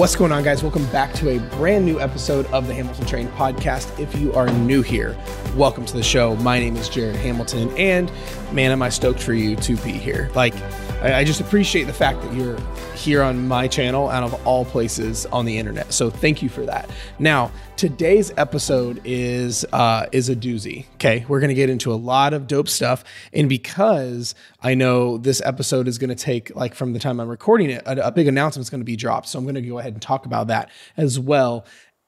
What's going on, guys? Welcome back to a brand new episode of the Hamilton Trained podcast. If you are new here, welcome to the show. My name is Jared Hamilton, and man, am I stoked for you to be here. Like, I, just appreciate the fact that you're here on my channel out of all places on the internet. So thank you for that. Now, today's episode is uh, is a doozy. Okay, we're gonna get into a lot of dope stuff, and because I know this episode is gonna take like from the time I'm recording it, a, a big announcement is gonna be dropped. So I'm gonna go ahead and talk about that as well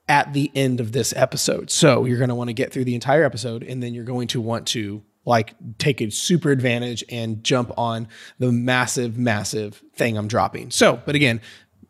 at the end of this episode. So you're going to want to get through the entire episode and then you're going to want to like take a super advantage and jump on the massive, massive thing I'm dropping. So, but again,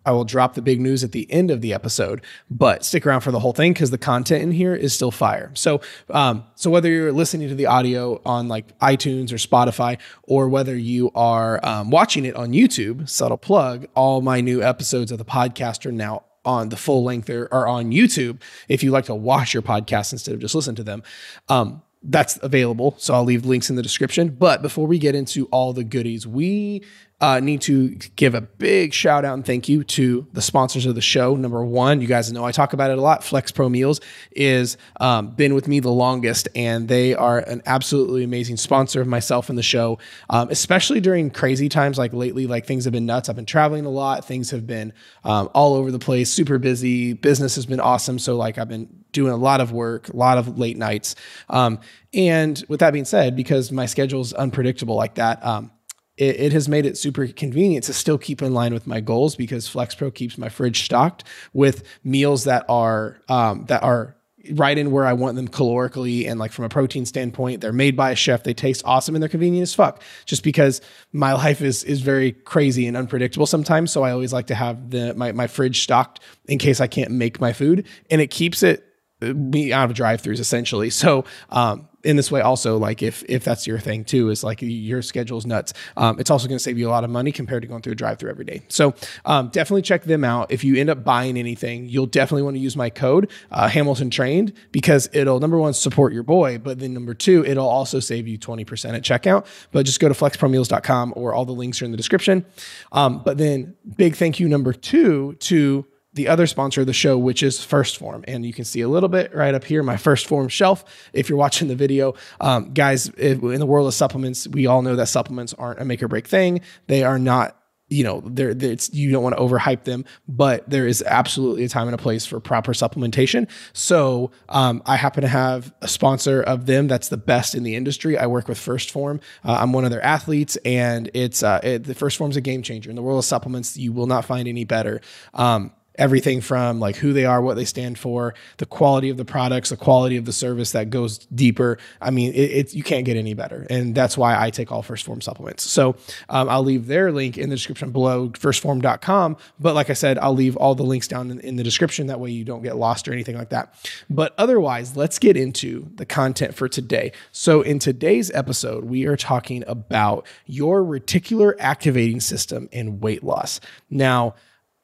I will drop the big news at the end of the episode, but stick around for the whole thing because the content in here is still fire. So, um, so whether you're listening to the audio on like iTunes or Spotify, or whether you are um, watching it on YouTube, subtle plug, all my new episodes of the podcast are now on the full length or, or on YouTube. If you like to watch your podcast instead of just listen to them, um, that's available. So I'll leave links in the description. But before we get into all the goodies, we uh, need to give a big shout out and thank you to the sponsors of the show. Number one, you guys know I talk about it a lot. Flex Pro Meals is um, been with me the longest, and they are an absolutely amazing sponsor of myself and the show, um, especially during crazy times like lately. Like things have been nuts. I've been traveling a lot. Things have been um, all over the place. Super busy. Business has been awesome. So like I've been doing a lot of work, a lot of late nights. Um, and with that being said, because my schedule is unpredictable like that, um, it, it, has made it super convenient to still keep in line with my goals because FlexPro keeps my fridge stocked with meals that are um, that are right in where I want them calorically and like from a protein standpoint. They're made by a chef. They taste awesome and they're convenient as fuck. Just because my life is is very crazy and unpredictable sometimes, so I always like to have the my my fridge stocked in case I can't make my food, and it keeps it me out of drive-throughs essentially. So um, in this way also like if if that's your thing too is like your schedule's nuts um, it's also going to save you a lot of money compared to going through a drive through every day. So um, definitely check them out. If you end up buying anything you'll definitely want to use my code uh, hamilton trained because it'll number one support your boy but then number two it'll also save you 20% at checkout. But just go to flexpromeals.com or all the links are in the description. Um, but then big thank you number two to the other sponsor of the show, which is 1st Phorm. And you can see a little bit right up here, my 1st Phorm shelf. If you're watching the video, um, guys, in the world of supplements, we all know that supplements aren't a make or break thing. They are not you know, there it's you don't want to overhype them, but there is absolutely a time and a place for proper supplementation. So um, I happen to have a sponsor of them that's the best in the industry. I work with 1st Phorm. Uh, I'm one of their athletes, and it's uh, it, the 1st Phorm's a game changer in the world of supplements. You will not find any better. Um, everything from like who they are, what they stand for, the quality of the products, the quality of the service that goes deeper. I mean, it, it you can't get any better, and that's why I take all 1st Phorm supplements. So um, I'll leave their link in the description below, 1stphorm.com. But like I said, I'll leave all the links down in, in the description. That way you don't get lost or anything like that. But otherwise, let's get into the content for today. So in today's episode, we are talking about your reticular activating system and weight loss. Now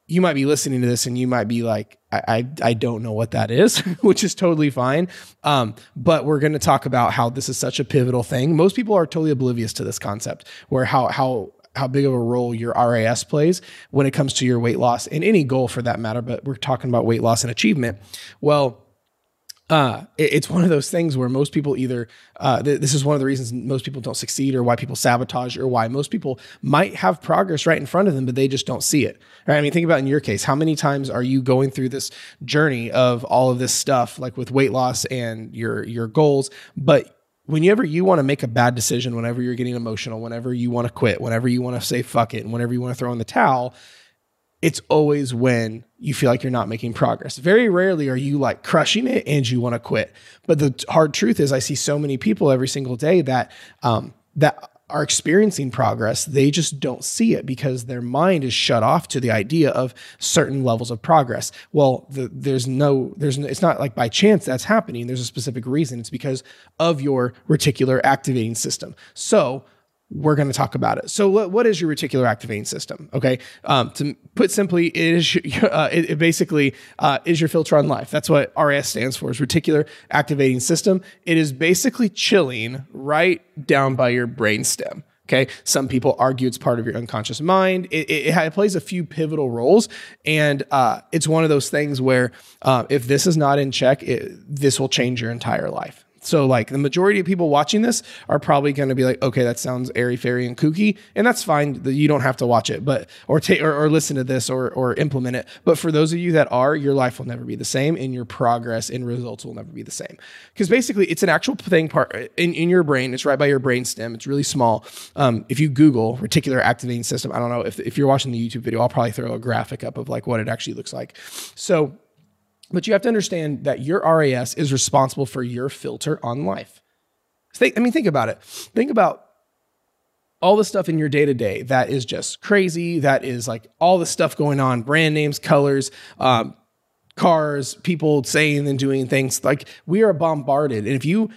you might be listening to this and you might be like, I, I, I don't know what that is, which is totally fine. Um, but we're going to talk about how this is such a pivotal thing. Most people are totally oblivious to this concept, where how how how big of a role your RAS plays when it comes to your weight loss and any goal for that matter. But we're talking about weight loss and achievement. Well uh, it, it's one of those things where most people either uh, th- this is one of the reasons most people don't succeed or why people sabotage or why most people might have progress right in front of them but they just don't see it right? I mean think about in your case how many times are you going through this journey of all of this stuff like with weight loss and your your goals but whenever you want to make a bad decision whenever you're getting emotional whenever you want to quit whenever you want to say fuck it and whenever you want to throw in the towel it's always when you feel like you're not making progress. Very rarely are you like crushing it and you want to quit. But the hard truth is, I see so many people every single day that um, that are experiencing progress. They just don't see it because their mind is shut off to the idea of certain levels of progress. Well, the, there's no, there's no, it's not like by chance that's happening. There's a specific reason. It's because of your reticular activating system. So we're going to talk about it. So, what, what is your reticular activating system? Okay, um, to put simply, it is uh, it, it, basically uh, is your filter on life. That's what RAS stands for. Is reticular activating system. It is basically chilling right down by your brain stem. Okay. Some people argue it's part of your unconscious mind. It, it, it plays a few pivotal roles. And uh, it's one of those things where uh, if this is not in check, this will change your entire life. So, like the majority of people watching this are probably going to be like, okay, that sounds airy fairy and kooky, and that's fine. You don't have to watch it, but or take or, or, listen to this or or implement it. But for those of you that are, your life will never be the same, and your progress and results will never be the same. Because basically, it's an actual thing part in, in your brain. It's right by your brain stem. It's really small. Um, if you Google reticular activating system, I don't know if if you're watching the YouTube video, I'll probably throw a graphic up of like what it actually looks like. So but you have to understand that your RAS is responsible for your filter on life. Think, I mean, think about it. Think about all the stuff in your day to day that is just crazy. That is like all the stuff going on brand names, colors, um, cars, people saying and doing things. Like we are bombarded. And if you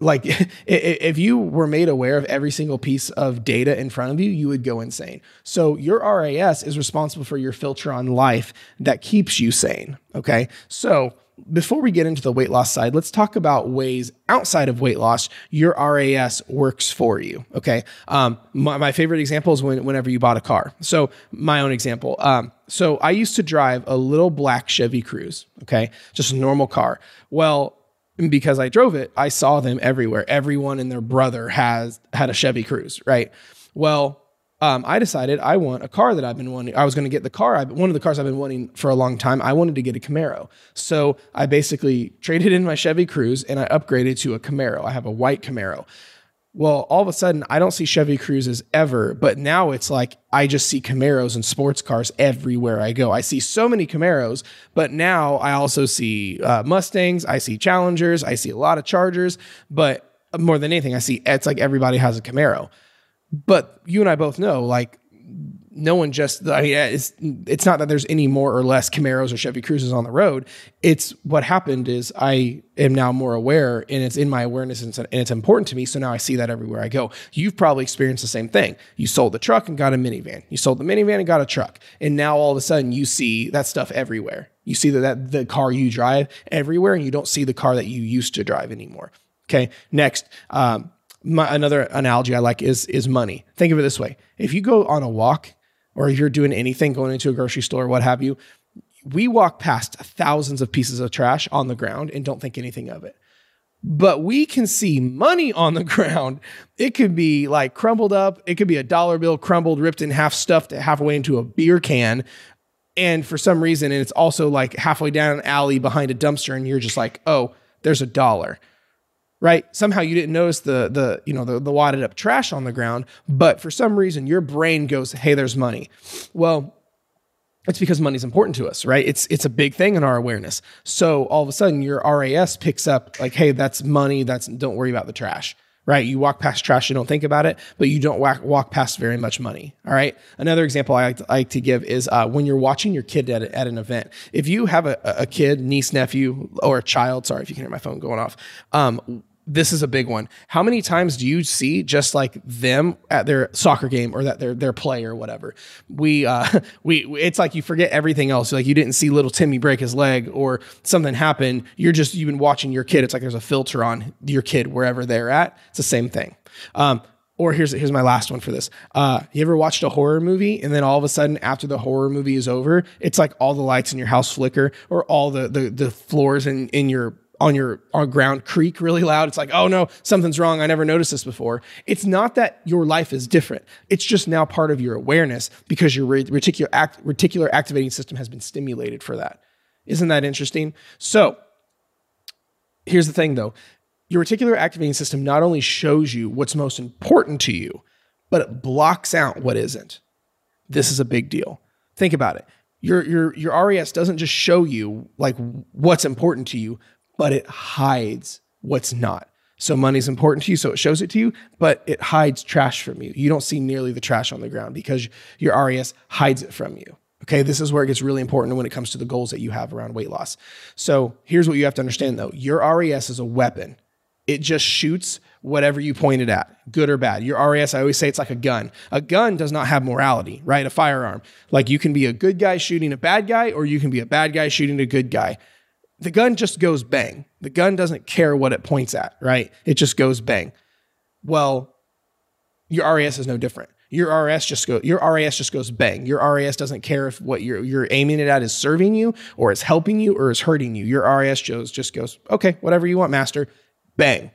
like if you were made aware of every single piece of data in front of you you would go insane. So your ras is responsible for your filter on life that keeps you sane okay? So before we get into the weight loss side let's talk about ways outside of weight loss your ras works for you okay? Um, my, my, favorite example is when, whenever you bought a car. So my own example um, so i used to drive a little black chevy cruze okay? Just a normal car. Well because I drove it, I saw them everywhere. Everyone and their brother has had a Chevy Cruze, right? Well, um, I decided I want a car that I've been wanting. I was going to get the car. I, one of the cars I've been wanting for a long time. I wanted to get a Camaro. So I basically traded in my Chevy Cruze and I upgraded to a Camaro. I have a white Camaro. Well, all of a sudden, I don't see Chevy Cruzes ever, but now it's like I just see Camaros and sports cars everywhere I go. I see so many Camaros, but now I also see uh, Mustangs, I see Challengers, I see a lot of Chargers, but more than anything, I see it's like everybody has a Camaro. But you and I both know, like, no one just I mean, it's it's not that there's any more or less Camaros or Chevy Cruzes on the road. It's what happened is I am now more aware and it's in my awareness and it's, important to me. So now I see that everywhere I go. You've probably experienced the same thing. You sold the truck and got a minivan. You sold the minivan and got a truck. And now all of a sudden you see that stuff everywhere. You see that, that the car you drive everywhere and you don't see the car that you used to drive anymore. Okay. Next, um, my, another analogy I like is is money. Think of it this way: if you go on a walk or if you're doing anything, going into a grocery store, what have you, we walk past thousands of pieces of trash on the ground and don't think anything of it. But we can see money on the ground. It could be like crumbled up. It could be a dollar bill crumbled, ripped in half, stuffed halfway into a beer can. And for some reason, and it's also like halfway down an alley behind a dumpster, and you're just like, oh, there's a dollar right? Somehow you didn't notice the the you know the, the wadded up trash on the ground, but for some reason your brain goes, "Hey, there's money." Well, it's because money's important to us, right? It's it's a big thing in our awareness. So all of a sudden your RAS picks up like, "Hey, that's money. That's don't worry about the trash." Right? You walk past trash, you don't think about it, but you don't walk, walk past very much money. All right. Another example I like to, I like to give is uh, when you're watching your kid at, at an event. If you have a, a kid, niece, nephew, or a child, sorry if you can hear my phone going off, um, this is a big one. How many times do you see just like them at their soccer game or that their their play or whatever? We uh we it's like you forget everything else. Like you didn't see little Timmy break his leg or something happen. You're just you've been watching your kid. It's like there's a filter on your kid wherever they're at. It's the same thing. Um, or here's here's my last one for this. Uh, you ever watched a horror movie and then all of a sudden after the horror movie is over, it's like all the lights in your house flicker or all the the, the floors in in your on your on ground creak really loud. It's like, oh no, something's wrong. I never noticed this before. It's not that your life is different. It's just now part of your awareness because your reticular, act, reticular activating system has been stimulated for that. Isn't that interesting? So here's the thing though. Your reticular activating system not only shows you what's most important to you, but it blocks out what isn't. This is a big deal. Think about it. Your, your, your RAS doesn't just show you like what's important to you, but it hides what's not. So money's important to you, so it shows it to you, but it hides trash from you. You don't see nearly the trash on the ground because your RAS hides it from you. Okay, this is where it gets really important when it comes to the goals that you have around weight loss. So here's what you have to understand though your RAS is a weapon, it just shoots whatever you point it at, good or bad. Your RAS, I always say it's like a gun. A gun does not have morality, right? A firearm. Like you can be a good guy shooting a bad guy, or you can be a bad guy shooting a good guy the gun just goes bang. The gun doesn't care what it points at, right? It just goes bang. Well, your RAS is no different. Your RAS just go your RAS just goes bang. Your RAS doesn't care if what you're you're aiming it at is serving you or is helping you or is hurting you. Your RAS just just goes, okay, whatever you want, master. Bang.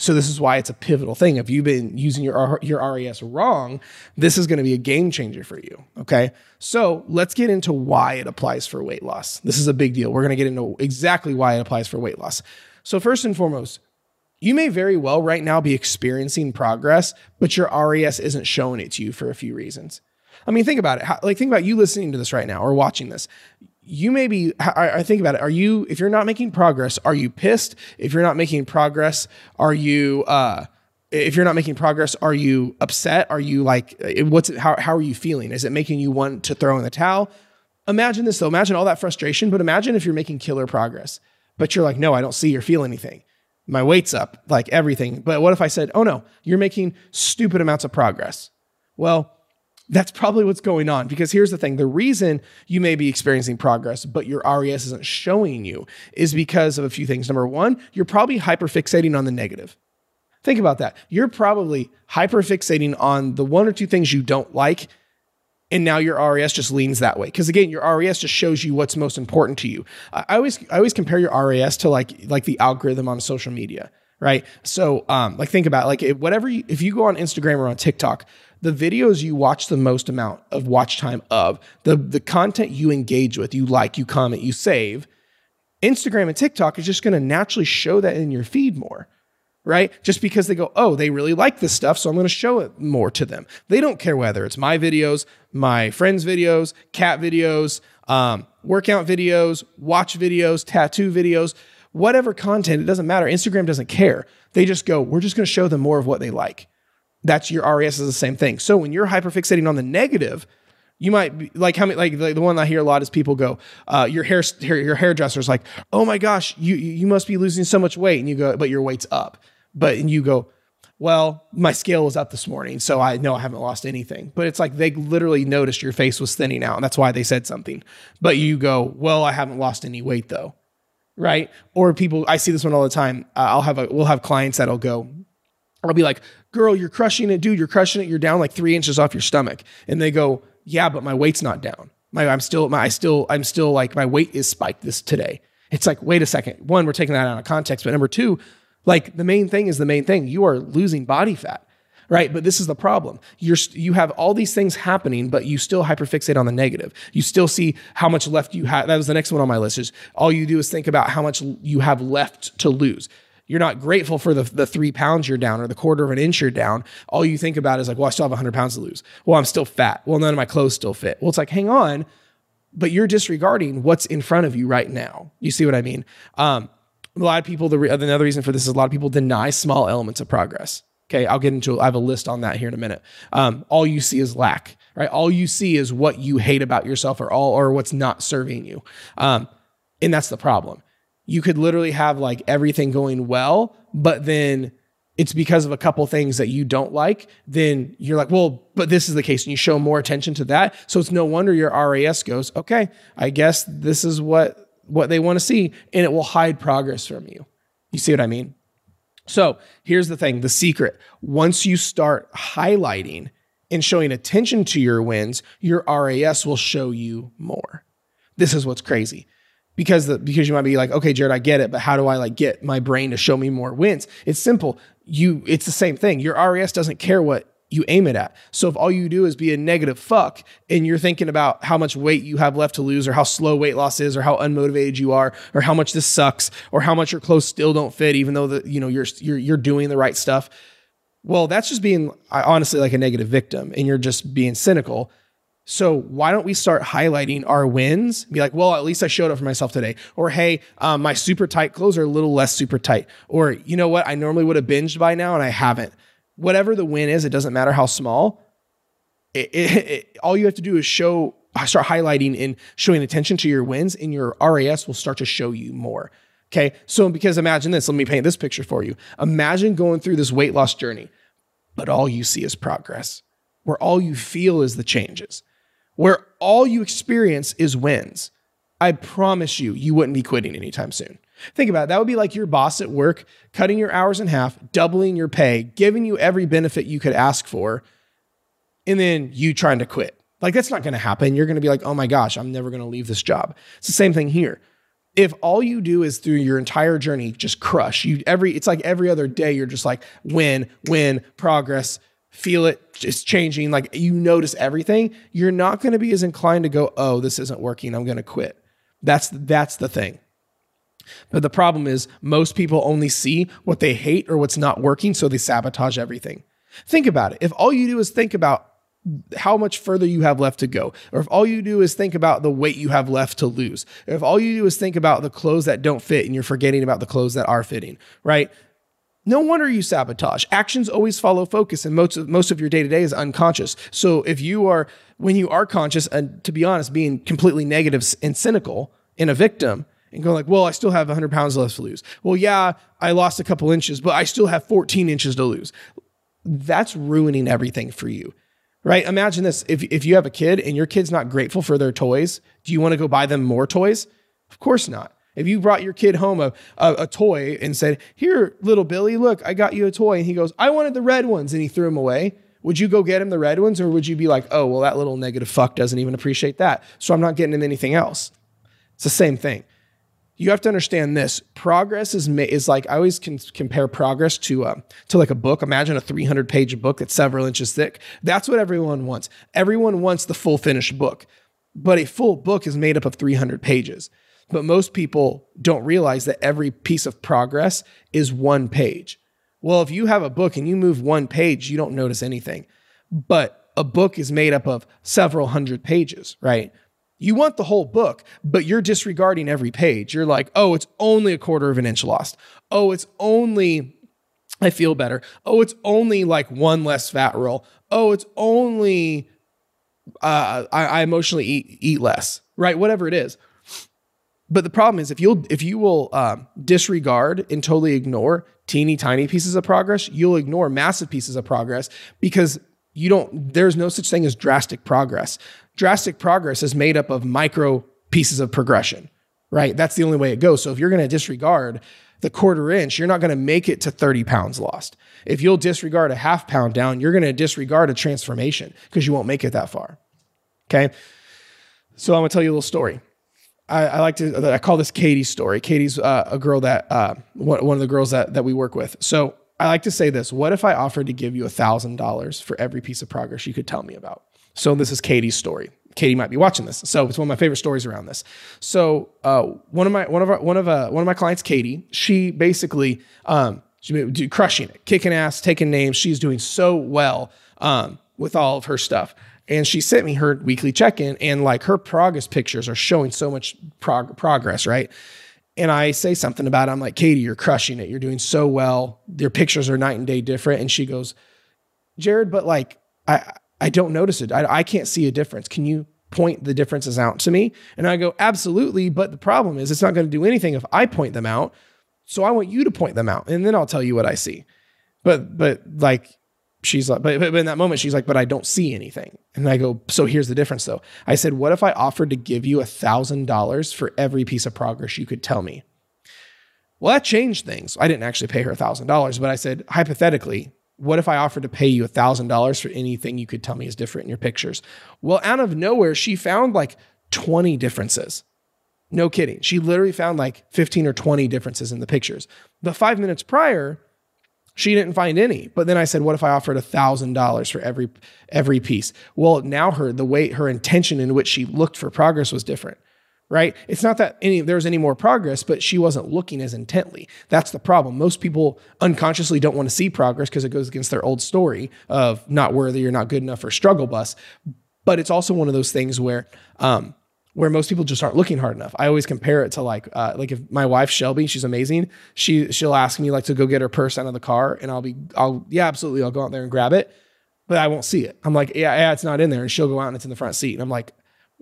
So this is why it's a pivotal thing. If you've been using your your RAS wrong, this is going to be a game changer for you. Okay, so let's get into why it applies for weight loss. This is a big deal. We're going to get into exactly why it applies for weight loss. So first and foremost, you may very well right now be experiencing progress, but your RAS isn't showing it to you for a few reasons. I mean, think about it. Like, think about you listening to this right now or watching this. You may be, I, I think about it. Are you, if you're not making progress, are you pissed? If you're not making progress, are you, uh, if you're not making progress, are you upset? Are you like, what's how, how are you feeling? Is it making you want to throw in the towel? Imagine this though. Imagine all that frustration, but imagine if you're making killer progress, but you're like, no, I don't see or feel anything my weight's up, like everything. But what if I said, oh no, you're making stupid amounts of progress? Well, that's probably what's going on because here's the thing the reason you may be experiencing progress, but your RAS isn't showing you is because of a few things. Number one, you're probably hyperfixating on the negative. Think about that. You're probably hyperfixating on the one or two things you don't like and now your RAS just leans that way. Because again, your RAS just shows you what's most important to you. I always I always compare your RAS to like like the algorithm on social media, right? So um, like think about it, like whatever you, if you go on Instagram or on TikTok, the videos you watch the most amount of watch time of the the content you engage with, you like, you comment, you save. Instagram and TikTok is just going to naturally show that in your feed more right? Just because they go, oh, they really like this stuff, so I'm going to show it more to them. They don't care whether it's my videos, my friends' videos, cat videos, um, workout videos, watch videos, tattoo videos, whatever content, it doesn't matter. Instagram doesn't care. They just go, we're just going to show them more of what they like. That's your RAS is the same thing. So when you're hyperfixating on the negative, you might be like how many like the, the one I hear a lot is people go, uh, your hair your hairdresser's like, oh my gosh, you you must be losing so much weight, and you go, but your weight's up. But and you go, well, my scale was up this morning, so I know I haven't lost anything. But it's like they literally noticed your face was thinning out, and that's why they said something. But you go, well, I haven't lost any weight though, right? Or people, I see this one all the time. Uh, I'll have a, we'll have clients that'll go, I'll be like, girl, you're crushing it, dude. You're crushing it. You're down like three inches off your stomach, and they go, yeah, but my weight's not down. My, I'm still, my, I still, I'm still like my weight is spiked this today. It's like, wait a second. One, we're taking that out of context, but number two, like the main thing is the main thing. You are losing body fat, right? But this is the problem. You're you have all these things happening, but you still hyperfixate on the negative. You still see how much left you have. That was the next one on my list. Is all you do is think about how much you have left to lose. You're not grateful for the, the three pounds you're down or the quarter of an inch you're down. All you think about is like, well, I still have 100 pounds to lose. Well, I'm still fat. Well, none of my clothes still fit. Well, it's like, hang on, but you're disregarding what's in front of you right now. You see what I mean? Um, a lot of people, the re- another reason for this is a lot of people deny small elements of progress. Okay, I'll get into. I have a list on that here in a minute. Um, all you see is lack, right? All you see is what you hate about yourself, or all, or what's not serving you. Um, and that's the problem. You could literally have like everything going well, but then it's because of a couple things that you don't like. Then you're like, well, but this is the case, and you show more attention to that. So it's no wonder your RAS goes, okay, I guess this is what what they want to see, and it will hide progress from you. You see what I mean? So here's the thing the secret once you start highlighting and showing attention to your wins, your RAS will show you more. This is what's crazy. Because the, because you might be like, okay, Jared, I get it, but how do I like get my brain to show me more wins? It's simple. You, it's the same thing. Your RAS doesn't care what you aim it at. So if all you do is be a negative fuck and you're thinking about how much weight you have left to lose or how slow weight loss is or how unmotivated you are or how much this sucks or how much your clothes still don't fit even though the you know you're you're you're doing the right stuff. Well, that's just being honestly like a negative victim and you're just being cynical. So why don't we start highlighting our wins? Be like, well, at least I showed up for myself today. Or hey, um, my super tight clothes are a little less super tight. Or you know what? I normally would have binged by now and I haven't whatever the win is, it doesn't matter how small. It, it, it, all you have to do is show, start highlighting and showing attention to your wins, and your RAS will start to show you more. Okay. So, because imagine this, let me paint this picture for you. Imagine going through this weight loss journey, but all you see is progress, where all you feel is the changes, where all you experience is wins. I promise you, you wouldn't be quitting anytime soon. Think about it. That would be like your boss at work cutting your hours in half, doubling your pay, giving you every benefit you could ask for, and then you trying to quit. Like that's not going to happen. You're going to be like, "Oh my gosh, I'm never going to leave this job." It's the same thing here. If all you do is through your entire journey just crush, you every it's like every other day you're just like win, win, progress, feel it just changing, like you notice everything, you're not going to be as inclined to go, "Oh, this isn't working. I'm going to quit." That's that's the thing. But the problem is, most people only see what they hate or what's not working, so they sabotage everything. Think about it. If all you do is think about how much further you have left to go, or if all you do is think about the weight you have left to lose, or if all you do is think about the clothes that don't fit and you're forgetting about the clothes that are fitting, right? No wonder you sabotage. Actions always follow focus, and most of, most of your day to day is unconscious. So if you are, when you are conscious, and to be honest, being completely negative and cynical and a victim, and go like, well, I still have 100 pounds left to lose. Well, yeah, I lost a couple inches, but I still have 14 inches to lose. That's ruining everything for you, right? Imagine this: if if you have a kid and your kid's not grateful for their toys, do you want to go buy them more toys? Of course not. If you brought your kid home a, a, a, toy and said, Here, little Billy, look, I got you a toy. And he goes, I wanted the red ones. And he threw them away. Would you go get him the red ones? Or would you be like, Oh, well, that little negative fuck doesn't even appreciate that. So I'm not getting him anything else. It's the same thing you have to understand this. Progress is is like i always can compare progress to uh, to like a book. Imagine a 300 page book that's several inches thick. That's what everyone wants. Everyone wants the full finished book but a full book is made up of 300 pages. But most people don't realize that every piece of progress is one page. Well if you have a book and you move one page you don't notice anything. But a book is made up of several hundred pages right you want the whole book, but you're disregarding every page. You're like, oh, it's only a quarter of an inch lost. Oh, it's only, I feel better. Oh, it's only like one less fat roll. Oh, it's only, uh, I, I emotionally eat, eat less, right? Whatever it is. But the problem is if you'll if you will um, disregard and totally ignore teeny tiny pieces of progress, you'll ignore massive pieces of progress because you don't there's no such thing as drastic progress drastic progress is made up of micro pieces of progression, right? That's the only way it goes. So if you're going to disregard the quarter inch, you're not going to make it to 30 pounds lost. If you'll disregard a half pound down, you're going to disregard a transformation because you won't make it that far. Okay. So I'm going to tell you a little story. I, I like to, I call this Katie's story. Katie's uh, a girl that, uh, one, of the girls that, that we work with. So I like to say this What if I offered to give you a $1,000 for every piece of progress you could tell me about? So this is Katie's story. Katie might be watching this, so it's one of my favorite stories around this. So uh, one of my one of our, one of uh, one of my clients, Katie, she basically um, she crushing it, kicking ass, taking names. She's doing so well um, with all of her stuff. And she sent me her weekly check in, and like her progress pictures are showing so much prog- progress, right? And I say something about it. I'm like, Katie, you're crushing it. You're doing so well. Your pictures are night and day different. And she goes, Jared, but like, I, I don't notice it. I, I can't see a difference. Can you point the differences out to me? And I go, absolutely. But the problem is, it's not going to do anything if I point them out. So I want you to point them out, and then I'll tell you what I see. But but like she's like, but, but in that moment she's like, but I don't see anything. And I go, so here's the difference though. I said, what if I offered to give you a thousand dollars for every piece of progress you could tell me? Well, that changed things. I didn't actually pay her a thousand dollars, but I said, hypothetically, what if I offered to pay you a $1,000 for anything you could tell me is different in your pictures? Well, out of nowhere, she found like 20 differences. No kidding. She literally found like 15 or 20 differences in the pictures. The five minutes prior, she didn't find any. But then I said, what if I offered $1,000 for every, every piece? Well, now her, the way her intention in which she looked for progress was different right? It's not that any there's any more progress, but she wasn't looking as intently. That's the problem. Most people unconsciously don't want to see progress because it goes against their old story of not worthy or not good enough or struggle bus. But it's also one of those things where um, where most people just aren't looking hard enough. I always compare it to like uh, like if my wife Shelby, she's amazing. She she'll ask me like to go get her purse out of the car, and I'll be I'll yeah absolutely I'll go out there and grab it, but I won't see it. I'm like yeah yeah it's not in there, and she'll go out and it's in the front seat, and I'm like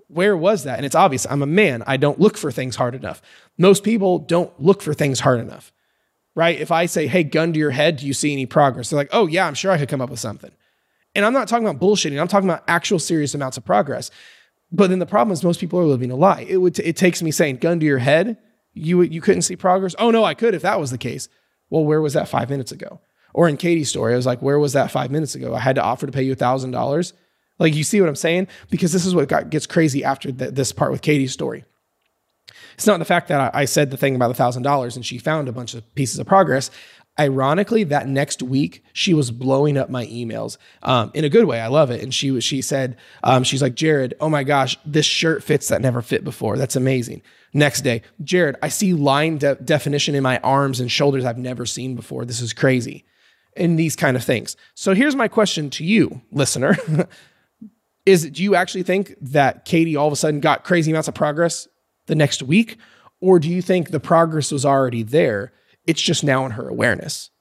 where was that? And it's obvious. I'm a man. I don't look for things hard enough. Most people don't look for things hard enough, right? If I say, hey, gun to your head, do you see any progress? They're like, oh, yeah, I'm sure I could come up with something. And I'm not talking about bullshitting. I'm talking about actual serious amounts of progress. But then the problem is most people are living a lie. It would t- it takes me saying gun to your head. You you couldn't see progress? Oh no, I could if that was the case. Well, where was that five minutes ago? Or in Katie's story, I was like, where was that five minutes ago? I had to offer to pay you a thousand dollars. Like, you see what I'm saying? Because this is what got, gets crazy after the, this part with Katie's story. It's not the fact that I, I said the thing about the thousand dollars and she found a bunch of pieces of progress. Ironically, that next week she was blowing up my emails um, in a good way. I love it. And she was she said um, she's like Jared, oh my gosh, this shirt fits that never fit before. That's amazing. Next day, Jared, I see line de- definition in my arms and shoulders I've never seen before. This is crazy. And these kind of things. So here's my question to you, listener. is do you actually think that Katie all of a sudden got crazy amounts of progress the next week? Or do you think the progress was already there? It's just now in her awareness.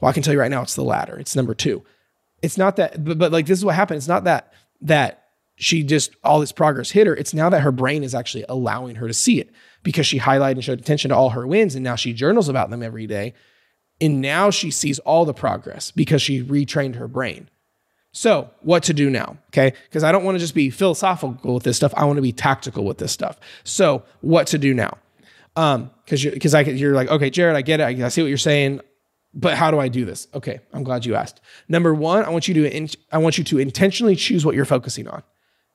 Well, I can tell you right now, it's the latter. It's number two. It's not that, but, but like this is what happened. It's not that that she just all this progress hit her. It's now that her brain is actually allowing her to see it because she highlighted and showed attention to all her wins, and now she journals about them every day. And now she sees all the progress because she retrained her brain. So, what to do now? Okay. Because I don't want to just be philosophical with this stuff. I want to be tactical with this stuff. So, what to do now? Um, because you're, because I you're like, okay, Jared, I get it. I, I see what you're saying, but how do I do this? Okay, I'm glad you asked. Number one, I want you to in, I want you to intentionally choose what you're focusing on.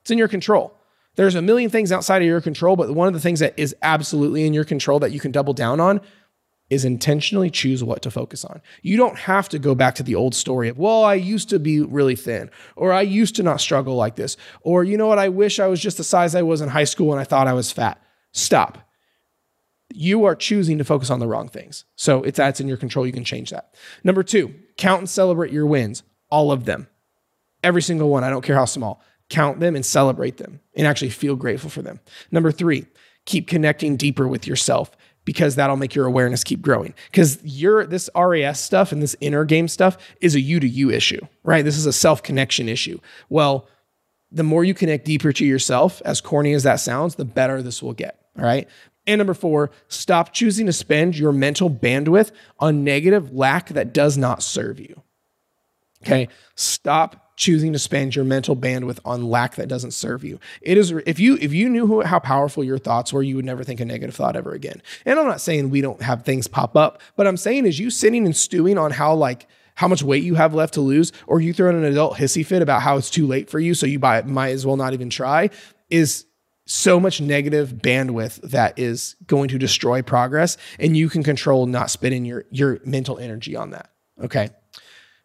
It's in your control. There's a million things outside of your control, but one of the things that is absolutely in your control that you can double down on is intentionally choose what to focus on. You don't have to go back to the old story of, well, I used to be really thin, or I used to not struggle like this, or you know what, I wish I was just the size I was in high school and I thought I was fat. Stop. You are choosing to focus on the wrong things. So it's that's in your control. You can change that. Number two, count and celebrate your wins, all of them. Every single one. I don't care how small. Count them and celebrate them and actually feel grateful for them. Number three, keep connecting deeper with yourself because that'll make your awareness keep growing. Because your this RAS stuff and this inner game stuff is a you to you issue, right? This is a self connection issue. Well, the more you connect deeper to yourself, as corny as that sounds, the better this will get. All right. And number four, stop choosing to spend your mental bandwidth on negative lack that does not serve you. Okay. Stop choosing to spend your mental bandwidth on lack that doesn't serve you. It is if you if you knew who, how powerful your thoughts were, you would never think a negative thought ever again. And I'm not saying we don't have things pop up, but I'm saying is you sitting and stewing on how like how much weight you have left to lose, or you throw in an adult hissy fit about how it's too late for you, so you buy, might as well not even try, is so much negative bandwidth that is going to destroy progress, and you can control not spending your your mental energy on that. Okay.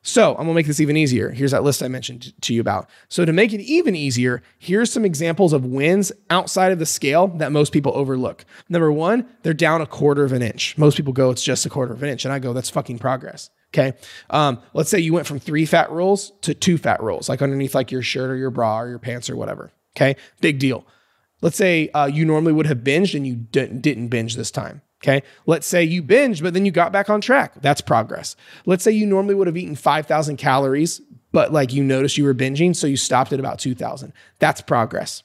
So I'm gonna make this even easier. Here's that list I mentioned to you about. So to make it even easier, here's some examples of wins outside of the scale that most people overlook. Number one, they're down a quarter of an inch. Most people go, it's just a quarter of an inch. And I go, that's fucking progress. Okay. Um, let's say you went from three fat rolls to two fat rolls, like underneath like your shirt or your bra or your pants or whatever. Okay. Big deal. Let's say uh, you normally would have binged and you didn't binge this time. Okay. Let's say you binge, but then you got back on track. That's progress. Let's say you normally would have eaten 5,000 calories, but like you noticed you were binging, so you stopped at about 2,000. That's progress.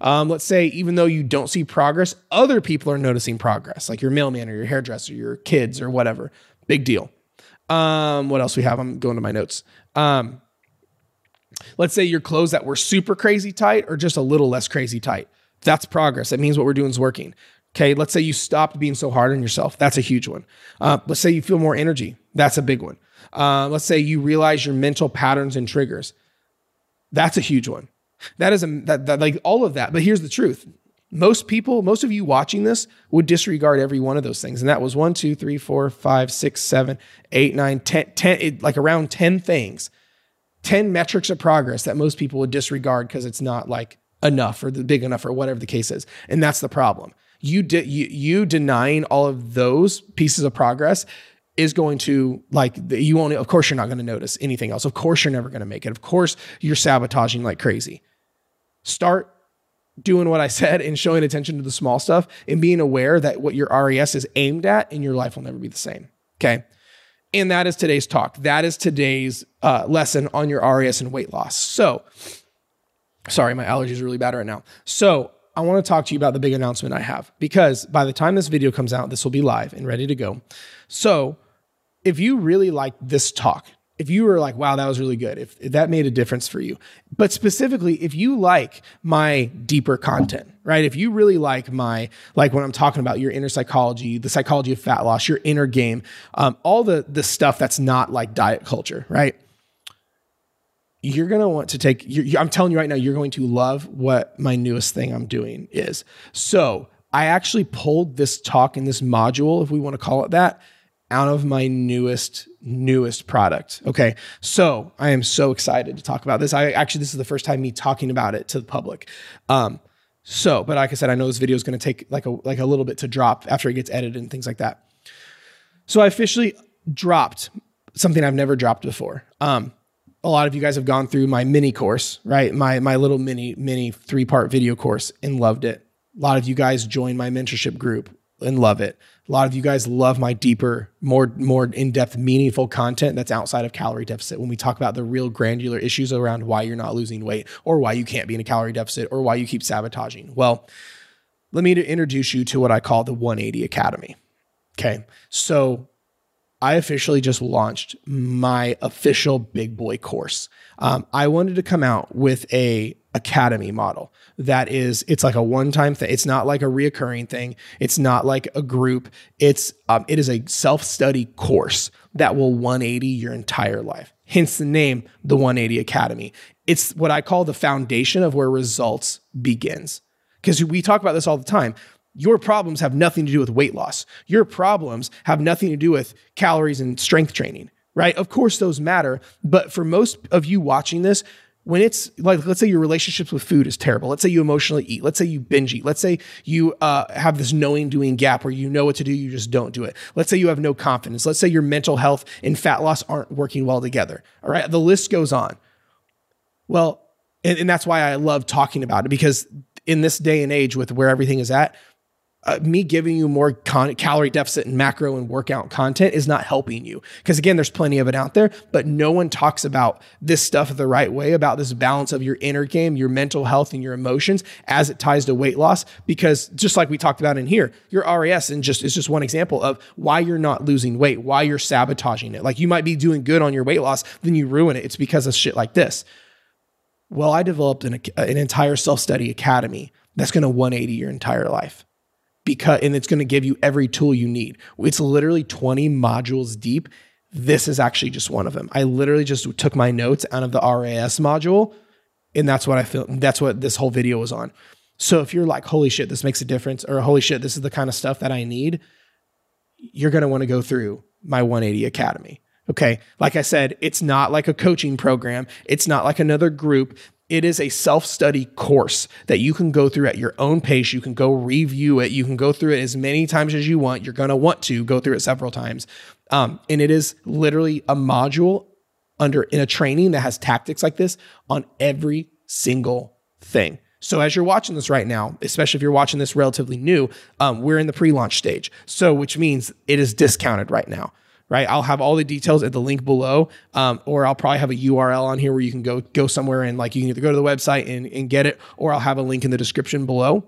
Um, let's say even though you don't see progress, other people are noticing progress, like your mailman or your hairdresser, your kids or whatever. Big deal. Um, what else we have? I'm going to my notes. Um, let's say your clothes that were super crazy tight or just a little less crazy tight. That's progress. That means what we're doing is working. Okay, let's say you stopped being so hard on yourself. That's a huge one. Uh, let's say you feel more energy. That's a big one. Uh, let's say you realize your mental patterns and triggers. That's a huge one. That is a that, that like all of that. But here's the truth: most people, most of you watching this, would disregard every one of those things. And that was one, two, three, four, five, six, seven, eight, nine, ten, ten, it, like around ten things, ten metrics of progress that most people would disregard because it's not like enough or the big enough or whatever the case is. And that's the problem. You, de- you you denying all of those pieces of progress is going to like you only of course you're not going to notice anything else. Of course you're never going to make it. Of course you're sabotaging like crazy. Start doing what i said and showing attention to the small stuff and being aware that what your ras is aimed at in your life will never be the same okay? And that is today's talk. That is today's uh, lesson on your ras and weight loss. So sorry my allergies are really bad right now so I want to talk to you about the big announcement I have because by the time this video comes out, this will be live and ready to go. So, if you really like this talk if you were like, wow, that was really good, if, if, that made a difference for you. But specifically, if you like my deeper content, right? If you really like my, like when I'm talking about your inner psychology, the psychology of fat loss, your inner game, um, all the, the stuff that's not like diet culture, right? You're going to want to take, I'm telling you right now, you're going to love what my newest thing I'm doing is. So I actually pulled this talk in this module, if we want to call it that, out of my newest newest product. Okay. So I am so excited to talk about this. I actually, this is the first time me talking about it to the public. Um, so, but like I said, I know this video is going to take like a, like a little bit to drop after it gets edited and things like that. So I officially dropped something I've never dropped before. Um, a lot of you guys have gone through my mini course, right? My, my little mini, mini three part video course and loved it. A lot of you guys joined my mentorship group and love it. A lot of you guys love my deeper, more more in-depth, meaningful content that's outside of calorie deficit. When we talk about the real granular issues around why you're not losing weight or why you can't be in a calorie deficit or why you keep sabotaging. Well, let me introduce you to what I call the 180 Academy. Okay. So I officially just launched my official big boy course. Um, I wanted to come out with a academy model that is it's like a one-time thing. It's not like a reoccurring thing. It's not like a group. It's um, it is a self-study course that will 180 your entire life. Hence the name the 180 academy. It's what i call the foundation of where results begins. Because we talk about this all the time your problems have nothing to do with weight loss. Your problems have nothing to do with calories and strength training right? Of course those matter but for most of you watching this when it's like let's say your relationships with food is terrible. Let's say you emotionally eat. Let's say you binge eat. Let's say you uh, have this knowing doing gap where you know what to do you just don't do it. Let's say you have no confidence. Let's say your mental health and fat loss aren't working well together all right? The list goes on. Well and, and that's why i love talking about it because in this day and age with where everything is at uh, me giving you more con- calorie deficit and macro and workout content is not helping you. Because again, there's plenty of it out there, but no one talks about this stuff the right way, about this balance of your inner game, your mental health, and your emotions as it ties to weight loss. Because just like we talked about in here, your RAS and just is just one example of why you're not losing weight, why you're sabotaging it. Like you might be doing good on your weight loss, then you ruin it. It's because of shit like this. Well, I developed an, an entire self study academy that's going to 180 your entire life because and it's going to give you every tool you need. It's literally 20 modules deep. This is actually just one of them. I literally just took my notes out of the RAS module and that's what I feel that's what this whole video was on. So if you're like holy shit this makes a difference or holy shit this is the kind of stuff that I need, you're going to want to go through my 180 Academy. Okay. Like I said, it's not like a coaching program. It's not like another group. It is a self study course that you can go through at your own pace. You can go review it. You can go through it as many times as you want. You're going to want to go through it several times. Um, and it is literally a module under in a training that has tactics like this on every single thing. So as you're watching this right now, especially if you're watching this relatively new, um, we're in the pre-launch stage. So which means it is discounted right now right? I'll have all the details at the link below, um, or I'll probably have a URL on here where you can go go somewhere and like you can either go to the website and, and get it, or I'll have a link in the description below.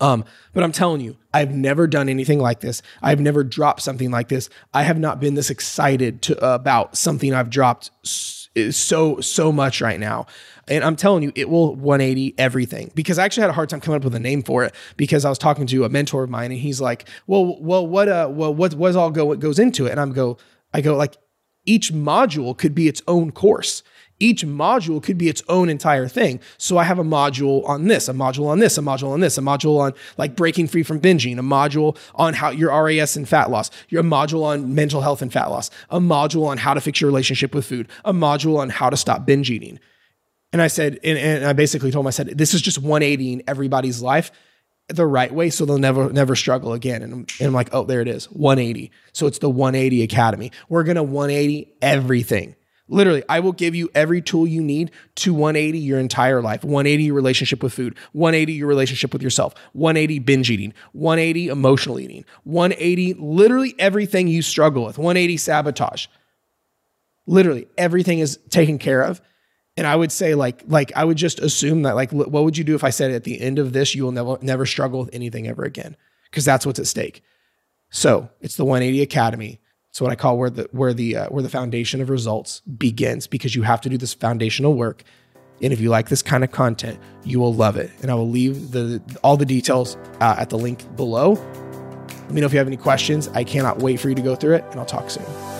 Um, but I'm telling you, I've never done anything like this. I've never dropped something like this. I have not been this excited to uh, about something I've dropped so so so much right now. And I'm telling you, it will 180 everything because I actually had a hard time coming up with a name for it because I was talking to a mentor of mine and he's like, well, well, what, uh, well, what, what's all go, what goes into it? And I'm go, I go like each module could be its own course. Each module could be its own entire thing. So I have a module on this, a module on this, a module on this, a module on like breaking free from binging, a module on how your RAS and fat loss, your module on mental health and fat loss, a module on how to fix your relationship with food, a module on how to stop binge eating. And I said, and, and I basically told him, I said, this is just 180 in everybody's life the right way so they'll never never struggle again and I'm, and I'm like oh there it is 180 so it's the 180 academy we're to 180 everything literally i will give you every tool you need to 180 your entire life. 180 your relationship with food. 180 your relationship with yourself. 180 binge eating. 180 emotional eating. 180 literally everything you struggle with. 180 sabotage. Literally everything is taken care of. And I would say like like I would just assume that like what would you do if I said at the end of this you will never never struggle with anything ever again? Because that's what's at stake. So it's the 180 Academy. It's what I call where the where the uh, where the foundation of results begins because you have to do this foundational work. And if you like this kind of content, you will love it. And I will leave the all the details uh, at the link below. Let me know if you have any questions. I cannot wait for you to go through it, and I'll talk soon.